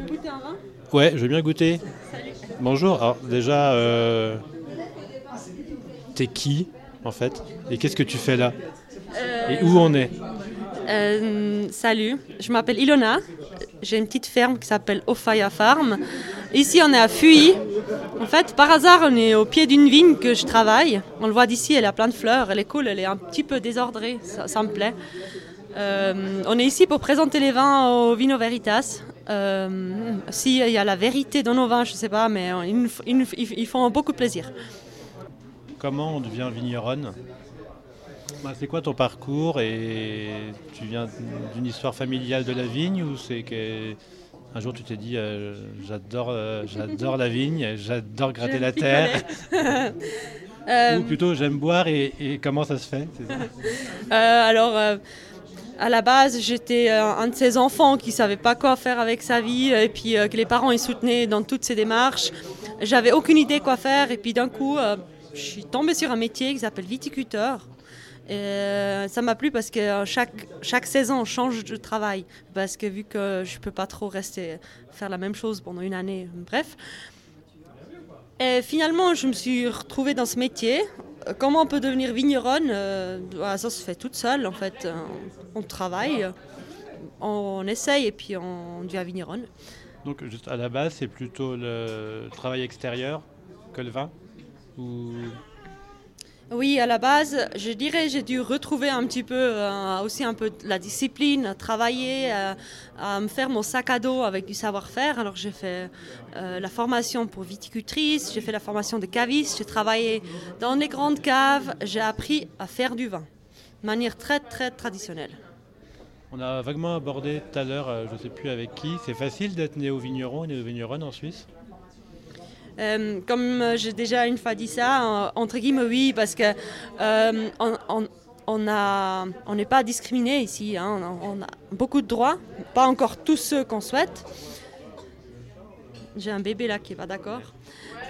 Tu veux goûter un vin Ouais, je veux bien goûter. Bonjour. Alors déjà, euh, t'es qui en fait? Et qu'est-ce que tu fais là? Et où on est? Euh, salut, je m'appelle Ilona. J'ai une petite ferme qui s'appelle Ofaya Farm. Ici, on est à Fuy. En fait, par hasard, on est au pied d'une vigne que je travaille. On le voit d'ici, elle a plein de fleurs, elle est cool, elle est un petit peu désordrée, ça, ça me plaît. Euh, on est ici pour présenter les vins au Vino Veritas. Euh, S'il y a la vérité dans nos vins, je ne sais pas, mais ils, font beaucoup plaisir. Comment on devient vigneronne? Bah, C'est quoi ton parcours? Et tu viens d'une histoire familiale de la vigne ou c'est que un jour tu t'es dit euh, j'adore euh, j'adore la vigne, j'adore gratter la terre? Ou plutôt j'aime boire et, et comment ça se fait? Ça? Euh, alors, à la base, j'étais euh, un de ces enfants qui ne savait pas quoi faire avec sa vie et puis euh, que les parents ils soutenaient dans toutes ces démarches. J'avais aucune idée quoi faire et puis d'un coup, euh, je suis tombée sur un métier qui s'appelle viticulteur. Et, euh, ça m'a plu parce que euh, chaque, chaque saison on change de travail. Parce que vu que je ne peux pas trop rester faire la même chose pendant une année, bref. Et finalement, je me suis retrouvée dans ce métier. Comment on peut devenir vigneronne Euh, bah, Ça se fait toute seule, en fait. Euh, On travaille, on essaye et puis on devient vigneronne. Donc juste à la base c'est plutôt le travail extérieur que le vin ou Oui, à la base, je dirais j'ai dû retrouver un petit peu euh, aussi un peu la discipline, travailler, euh, à me faire mon sac à dos avec du savoir-faire. Alors j'ai fait euh, la formation pour viticultrice, j'ai fait la formation de caviste, j'ai travaillé dans les grandes caves, j'ai appris à faire du vin de manière très très traditionnelle. On a vaguement abordé tout à l'heure, je ne sais plus avec qui, c'est facile d'être néo-vigneron et néo-vigneronne en Suisse? Euh, comme euh, j'ai déjà une fois dit ça, entre guillemets, oui, parce que euh, on, on- on a- on n'est pas discriminé ici. hein, on, on a beaucoup de droits, pas encore tous ceux qu'on souhaite. J'ai un bébé là qui est pas d'accord.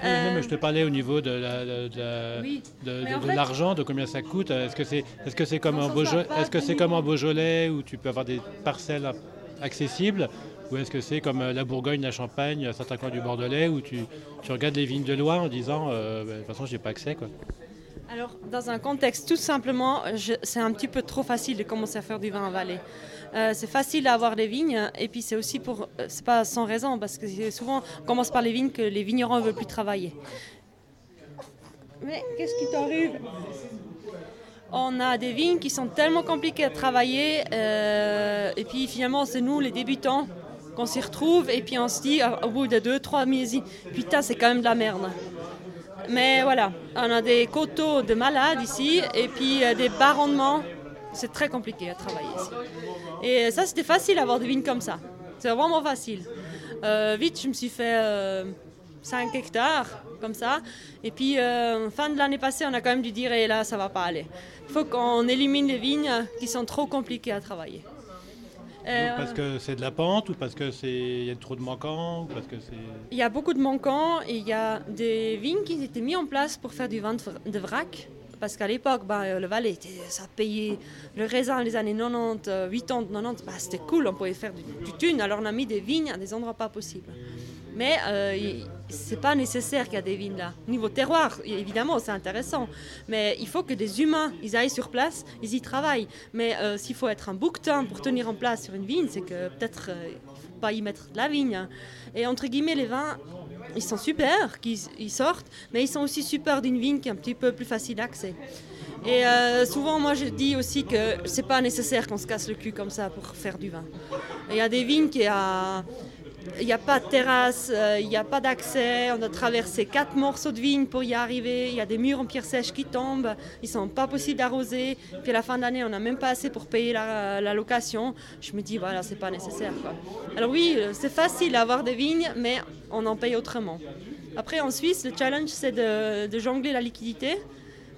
Oui, non, mais je te parlais au niveau de la- de- de- Oui, de, Mais de- en de fait- l'argent, de combien ça coûte. Est-ce que c'est est-ce que c'est comme en Beaujolais, va est-ce que c'est comme en Beaujolais où tu peux avoir des parcelles accessibles? Ou est-ce que c'est comme euh, la Bourgogne, la Champagne, à certains coins du Bordelais où tu, tu regardes les vignes de loin en disant euh, bah, de toute façon j'ai pas accès quoi. Alors, dans un contexte tout simplement, je- c'est un petit peu trop facile de commencer à faire du vin en vallée. Euh, c'est facile d'avoir des vignes et puis c'est aussi pour, euh, c'est pas sans raison parce que c'est souvent on commence par les vignes que les vignerons ne veulent plus travailler. Mais qu'est-ce qui t'arrive? On a des vignes qui sont tellement compliquées à travailler euh, et puis finalement c'est nous les débutants qu'on s'y retrouve et puis on se dit au bout de deux trois millésimes, putain c'est quand même de la merde. Mais voilà, on a des coteaux de malades ici et puis euh, des bas rendements. C'est très compliqué à travailler ici. Et ça, c'était facile d'avoir des vignes comme ça. C'est vraiment facile. Euh, vite, je me suis fait euh, 5 hectares comme ça. Et puis, euh, fin de l'année passée, on a quand même dû dire, et là, ça va pas aller. Il faut qu'on élimine les vignes qui sont trop compliquées à travailler. Euh, parce que c'est de la pente ou parce que c'est il y a trop de manquants ou parce que c'est Il y a beaucoup de manquants et il y a des vignes qui étaient mises en place pour faire du vin de vr- de vrac. Parce qu'à l'époque, ben, euh, le Valais, était- ça payait le raisin les années 90, euh, 80, 90, ben, c'était cool, on pouvait faire du, du thune. Alors on a mis des vignes à des endroits pas possibles. Mais euh, c'est pas nécessaire qu'il y a des vignes là. Niveau terroir, évidemment, c'est intéressant. Mais il faut que des humains, ils aillent sur place, ils y travaillent. Mais euh, s'il faut être un bouquetin pour tenir en place sur une vigne, c'est que peut-être euh, il faut pas y mettre de la vigne. hein. Et entre guillemets, les vins, ils sont super, qu'ils ils sortent, mais ils sont aussi super d'une vigne qui est un petit peu plus facile d'accès. Et euh, souvent, moi, je dis aussi que c'est pas nécessaire qu'on se casse le cul comme ça pour faire du vin. Il y a des vignes qui a il n'y a pas de terrasse, euh, il n'y a pas d'accès. On a traversé quatre morceaux de vigne pour y arriver. Il y a des murs en pierre sèche qui tombent. Ils sont pas possibles d'arroser. Puis à la fin de l'année, on n'a même pas assez pour payer la, location. Je me dis, voilà, c'est pas nécessaire. Alors oui, euh, c'est facile d'avoir des vignes, mais on en paye autrement. Après, en Suisse, le challenge, c'est de, de jongler la liquidité.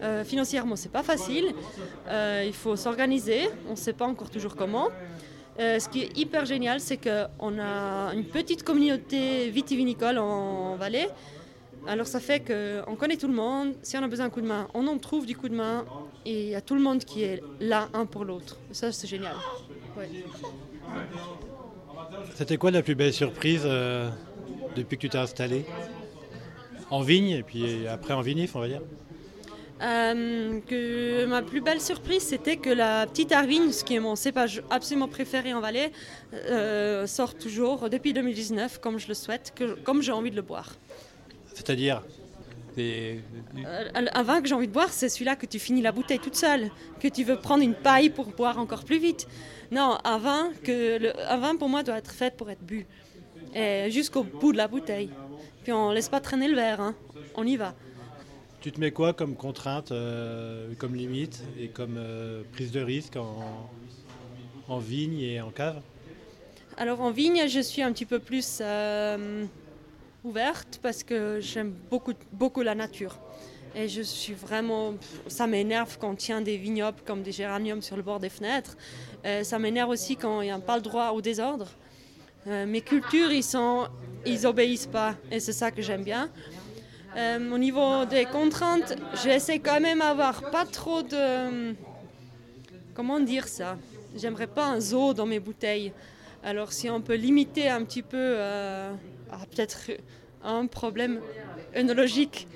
Euh, financièrement, c'est pas facile. Euh, il faut s'organiser. On ne sait pas encore toujours comment. Euh, ce qui est hyper génial, c'est qu'on a une petite communauté vitivinicole en Valais. Alors ça fait qu'on connaît tout le monde. Si on a besoin d'un coup de main, on en trouve du coup de main. Et il y a tout le monde qui est là, un pour l'autre. Ça, c'est génial. C'était quoi la plus belle surprise euh, depuis que tu t'es installé? En vigne et puis après en vinif, on va dire? Euh, que ma plus belle surprise, c'était que la petite Arvine, ce qui est mon cépage absolument préféré en Valais, euh, sort toujours depuis 2019, comme je le souhaite, que, comme j'ai envie de le boire. C'est-à-dire des- Euh, un vin que j'ai envie de boire, c'est celui-là que tu finis la bouteille toute seule, que tu veux prendre une paille pour boire encore plus vite. Non, un vin, que le, un vin pour moi doit être fait pour être bu, jusqu'au bout de la bouteille. Puis on laisse pas traîner le verre, hein. on y va. Tu te mets quoi comme contrainte, euh, comme limite et comme euh, prise de risque en, vigne et en cave? Alors en vigne, je suis un petit peu plus euh, ouverte parce que j'aime beaucoup, beaucoup la nature. Et je suis vraiment. Ça m'énerve quand on tient des vignobles comme des géraniums sur le bord des fenêtres. Ça m'énerve aussi quand il n'y a pas le droit au désordre. Mes cultures, ils sont, ils obéissent pas. Et c'est ça que j'aime bien. Euh, au niveau des contraintes, j'essaie quand même d'avoir pas trop de. Comment dire ça? J'aimerais pas un zoo dans mes bouteilles. Alors si on peut limiter un petit peu euh, à peut-être un problème œnologique,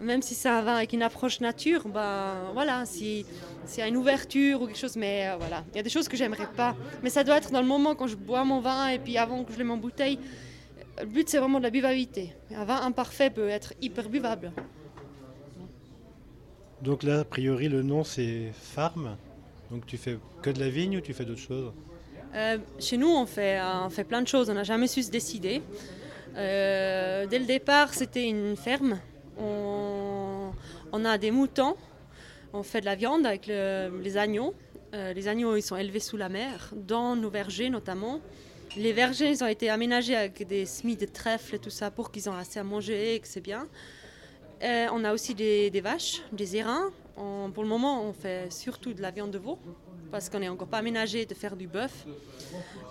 même si un vin avec une approche nature, ben voilà, si s'il y a une ouverture ou quelque chose, mais euh, voilà, il y a des choses que j'aimerais pas. Mais ça doit être dans le moment quand je bois mon vin et puis avant que je le mets en bouteille. Le but c'est vraiment de la buvabilité. Un vin imparfait peut être hyper buvable. Donc là, a priori, le nom c'est Farm. Donc tu fais que de la vigne ou tu fais d'autres choses? Euh, chez nous, on fait, euh, on fait plein de choses. On n'a jamais su se décider. Euh, dès le départ, c'était une ferme. On, on a des moutons. On fait de la viande avec le- les agneaux. Euh, les agneaux, ils sont élevés sous la mer, dans nos vergers notamment. Les vergers, ils ont été aménagés avec des semis de trèfle et tout ça pour qu'ils aient assez à manger et que c'est bien. On a aussi des, vaches, des érins. On- pour le moment, on fait surtout de la viande de veau parce qu'on n'est encore pas aménagé de faire du bœuf.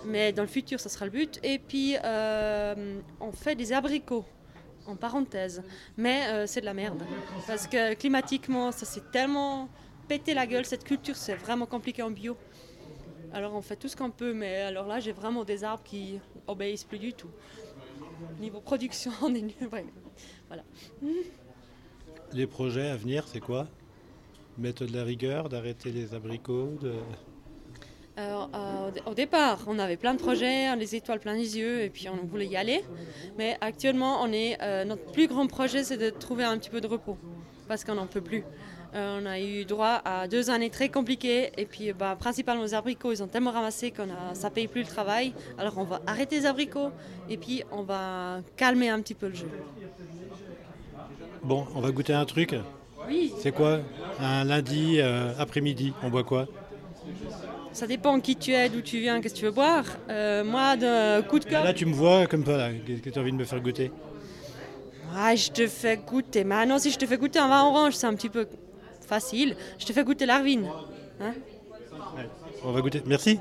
Mais dans le futur, ça sera le but. Et puis, euh, on fait des abricots, en parenthèse. Mais euh, c'est de la merde. Parce que climatiquement, ça s'est tellement pété la gueule. Cette culture, c'est vraiment compliqué en bio. Alors, on fait tout ce qu'on peut. Mais alors là, j'ai vraiment des arbres qui obéissent plus du tout. Niveau production, on est nul. Ouais. Voilà. Les projets à venir, c'est quoi? Mettre de la rigueur, d'arrêter les abricots de... Euh, au dé- au départ, on avait plein de projets, on les étoiles plein les yeux, et puis on voulait y aller. Mais actuellement, on est, euh, notre plus grand projet, c'est de trouver un petit peu de repos, parce qu'on n'en peut plus. Euh, on a eu droit à deux années très compliquées, et puis bah, principalement les abricots, ils ont tellement ramassé qu'on a, ça paye plus le travail. Alors on va arrêter les abricots, et puis on va calmer un petit peu le jeu. Bon, on va goûter un truc. Oui, C'est quoi? Un lundi euh, après-midi, on boit quoi? Ça dépend qui tu es, d'où tu viens, qu'est-ce que tu veux boire. Euh, moi, de coup de cœur. Là, tu me vois comme ça, là. Qu'est-ce que tu as envie de me faire goûter? Ah, je te fais goûter. Maintenant, si je te fais goûter un vin orange, c'est un petit peu facile. Je te fais goûter l'Arvine. Hein? On va goûter. Merci.